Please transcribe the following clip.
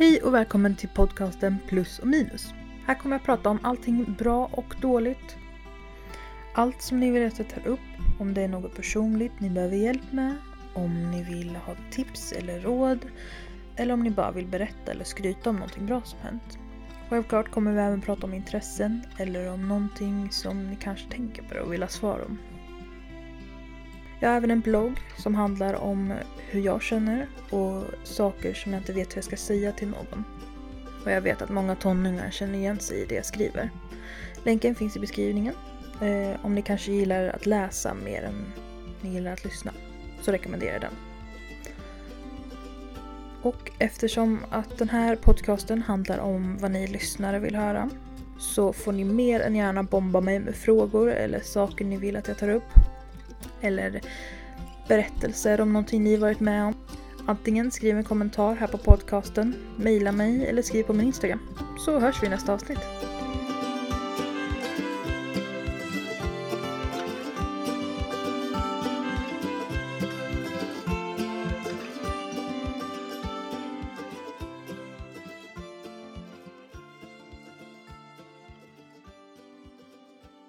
Hej och välkommen till podcasten Plus och minus. Här kommer jag prata om allting bra och dåligt. Allt som ni vill att jag tar upp, om det är något personligt ni behöver hjälp med, om ni vill ha tips eller råd, eller om ni bara vill berätta eller skryta om någonting bra som hänt. Självklart kommer vi även prata om intressen eller om någonting som ni kanske tänker på och vill ha svar om. Jag har även en blogg som handlar om hur jag känner och saker som jag inte vet hur jag ska säga till någon. Och jag vet att många tonåringar känner igen sig i det jag skriver. Länken finns i beskrivningen. Eh, om ni kanske gillar att läsa mer än ni gillar att lyssna så rekommenderar jag den. Och eftersom att den här podcasten handlar om vad ni lyssnare vill höra så får ni mer än gärna bomba mig med frågor eller saker ni vill att jag tar upp eller berättelser om någonting ni varit med om. Antingen skriv en kommentar här på podcasten, mejla mig eller skriv på min Instagram. Så hörs vi i nästa avsnitt.